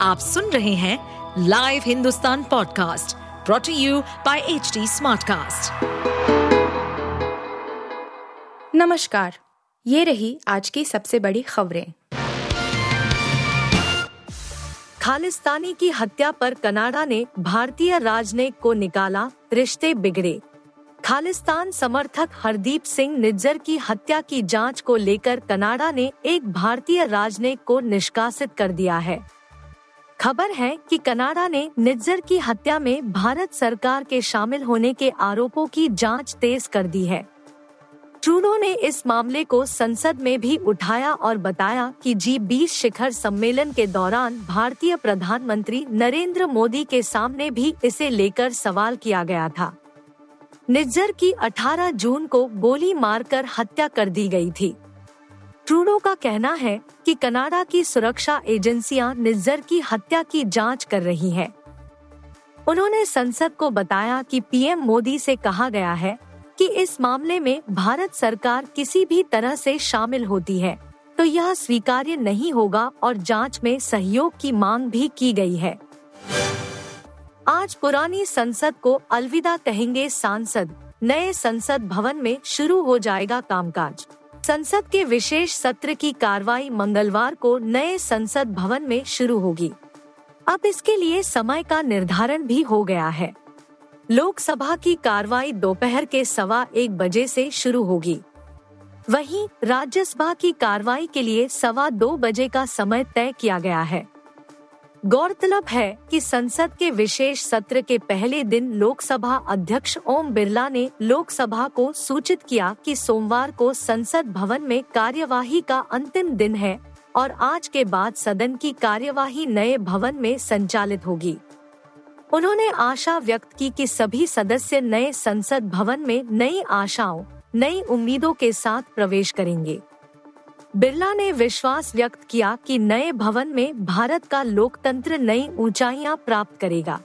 आप सुन रहे हैं live Hindustan podcast brought to you by H smartcast. नमस्कार, ये रही आज की सबसे बड़ी खबरें। खालिस्तानी की हत्या पर कनाडा ने भारतीय राजनयिक को निकाला रिश्ते बिगड़े। खालिस्तान समर्थक हरदीप सिंह निज्जर की हत्या की जाँच को लेकर कनाडा ने एक भारतीय राजनयिक को निष्कासित कर दिया है। खबर है कि कनाडा ने निज्जर की हत्या में भारत सरकार के शामिल होने के आरोपों की जाँच तेज कर दी है। ट्रूडो ने इस मामले को संसद में भी उठाया और बताया कि जी बीस शिखर सम्मेलन के दौरान भारतीय प्रधानमंत्री नरेंद्र मोदी के सामने भी इसे लेकर सवाल किया गया था। निज्जर की 18 जून को गोली मारकर हत्या कर दी गई थी। ट्रूडो का कहना है कि कनाडा की सुरक्षा एजेंसियाँ निज्जर की हत्या की जाँच कर रही हैं। उन्होंने संसद को बताया कि पीएम मोदी से कहा गया है कि इस मामले में भारत सरकार किसी भी तरह से शामिल होती है तो यह स्वीकार्य नहीं होगा और जाँच में सहयोग की मांग भी की गई है आज पुरानी संसद को अलविदा कहेंगे सांसद, नए संसद भवन में शुरू हो जाएगा कामकाज संसद के विशेष सत्र की कार्रवाई मंगलवार को नए संसद भवन में शुरू होगी। अब इसके लिए समय का निर्धारण भी हो गया है। लोकसभा की कार्रवाई दोपहर के सवा एक बजे से शुरू होगी। वहीं राज्यसभा की कार्रवाई के लिए सवा दो बजे का समय तय किया गया है। गौरतलब है कि संसद के विशेष सत्र के पहले दिन लोकसभा अध्यक्ष ओम बिरला ने लोकसभा को सूचित किया कि सोमवार को संसद भवन में कार्यवाही का अंतिम दिन है और आज के बाद सदन की कार्यवाही नए भवन में संचालित होगी। उन्होंने आशा व्यक्त की कि सभी सदस्य नए संसद भवन में नई आशाओं, नई उम्मीदों के साथ प्रवेश करेंगे। बिरला ने विश्वास व्यक्त किया कि नए भवन में भारत का लोकतंत्र नई ऊंचाइयाँ प्राप्त करेगा।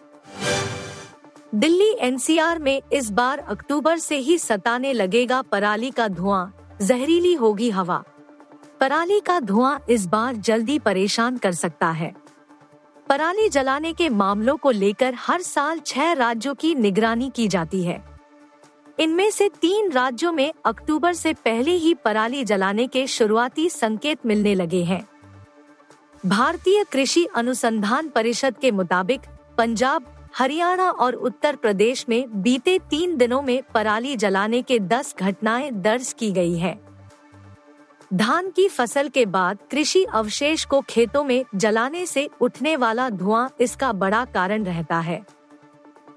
दिल्ली एनसीआर में इस बार अक्टूबर से ही सताने लगेगा पराली का धुआँ, जहरीली होगी हवा। पराली का धुआँ इस बार जल्दी परेशान कर सकता है। पराली जलाने के मामलों को लेकर हर साल छह राज्यों की निगरानी की जाती है। इनमें से तीन राज्यों में अक्टूबर से पहले ही पराली जलाने के शुरुआती संकेत मिलने लगे हैं भारतीय कृषि अनुसंधान परिषद के मुताबिक, पंजाब, हरियाणा और उत्तर प्रदेश में बीते तीन दिनों में पराली जलाने के 10 घटनाएँ दर्ज की गई हैं। धान की फ़सल के बाद कृषि अवशेष को खेतों में जलाने से उठने वाला धुआँ इसका बड़ा कारण रहता है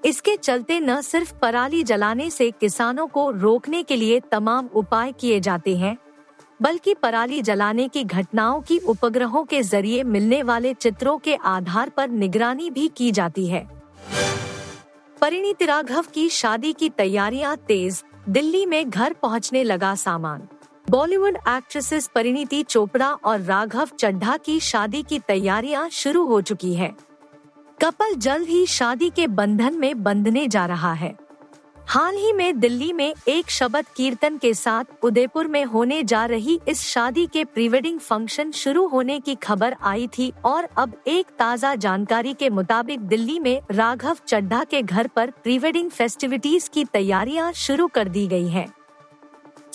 इसके चलते न सिर्फ़ पराली जलाने से किसानों को रोकने के लिए तमाम उपाय किए जाते हैं, बल्कि पराली जलाने की घटनाओं की उपग्रहों के ज़रिए मिलने वाले चित्रों के आधार पर निगरानी भी की जाती है। परिणीत राघव की शादी की तैयारियाँ तेज, दिल्ली में घर पहुँचने लगा सामान। बॉलीवुड एक्ट्रेसेस परिणीति चोपड़ा और राघव चड्ढा की शादी की तैयारियाँ शुरू हो चुकी है। कपल जल्द ही शादी के बंधन में बंधने जा रहा है हाल ही में दिल्ली में एक शबद कीर्तन के साथ उदयपुर में होने जा रही इस शादी के प्री वेडिंग फ़ंक्शन शुरू होने की खबर आई थी और अब एक ताज़ा जानकारी के मुताबिक दिल्ली में राघव चड्ढा के घर पर प्री वेडिंग फेस्टिविटीज की तैयारियाँ शुरू कर दी गई हैं।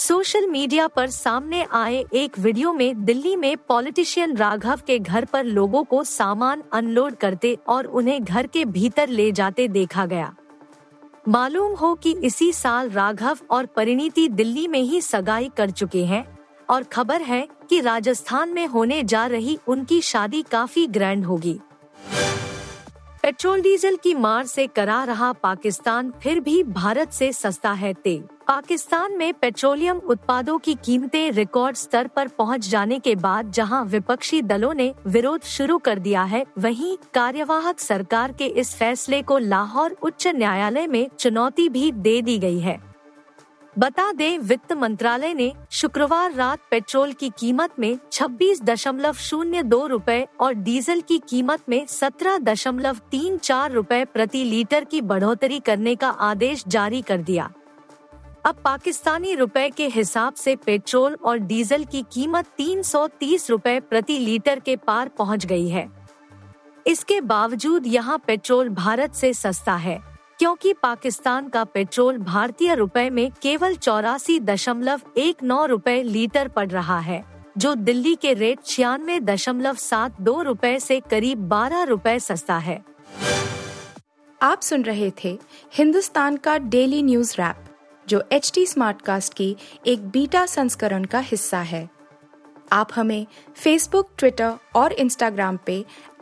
सोशल मीडिया पर सामने आए एक वीडियो में दिल्ली में पॉलिटिशियन राघव के घर पर लोगों को सामान अनलोड करते और उन्हें घर के भीतर ले जाते देखा गया। मालूम हो कि इसी साल राघव और परिणीति दिल्ली में ही सगाई कर चुके हैं और खबर है कि राजस्थान में होने जा रही उनकी शादी काफ़ी ग्रैंड होगी। पेट्रोल डीजल की मार से करा रहा पाकिस्तान फिर भी भारत से सस्ता है तेल। पाकिस्तान में पेट्रोलियम उत्पादों की कीमतें रिकॉर्ड स्तर पर पहुँच जाने के बाद जहाँ विपक्षी दलों ने विरोध शुरू कर दिया है, वहीं कार्यवाहक सरकार के इस फैसले को लाहौर उच्च न्यायालय में चुनौती भी दे दी गई है। बता दें, वित्त मंत्रालय ने शुक्रवार रात पेट्रोल की कीमत में छब्बीस दशमलव शून्य दो रूपए और डीजल की कीमत में सत्रह दशमलव तीन चार रूपए प्रति लीटर की बढ़ोतरी करने का आदेश जारी कर दिया। अब पाकिस्तानी रुपए के हिसाब से पेट्रोल और डीजल की कीमत 330 रुपए प्रति लीटर के पार पहुँच गई है। इसके बावजूद यहाँ पेट्रोल भारत से सस्ता है। क्योंकि पाकिस्तान का पेट्रोल भारतीय रुपए में केवल चौरासी दशमलव एक नौ रूपए लीटर पड़ रहा है, जो दिल्ली के रेट छियानवे दशमलव सात दो रूपए ऐसी करीब बारह रूपए सस्ता है। आप सुन रहे थे हिंदुस्तान का डेली न्यूज़ रैप, जो एच टी स्मार्ट कास्ट की एक बीटा संस्करण का हिस्सा है। आप हमें फेसबुक ट्विटर और इंस्टाग्राम पे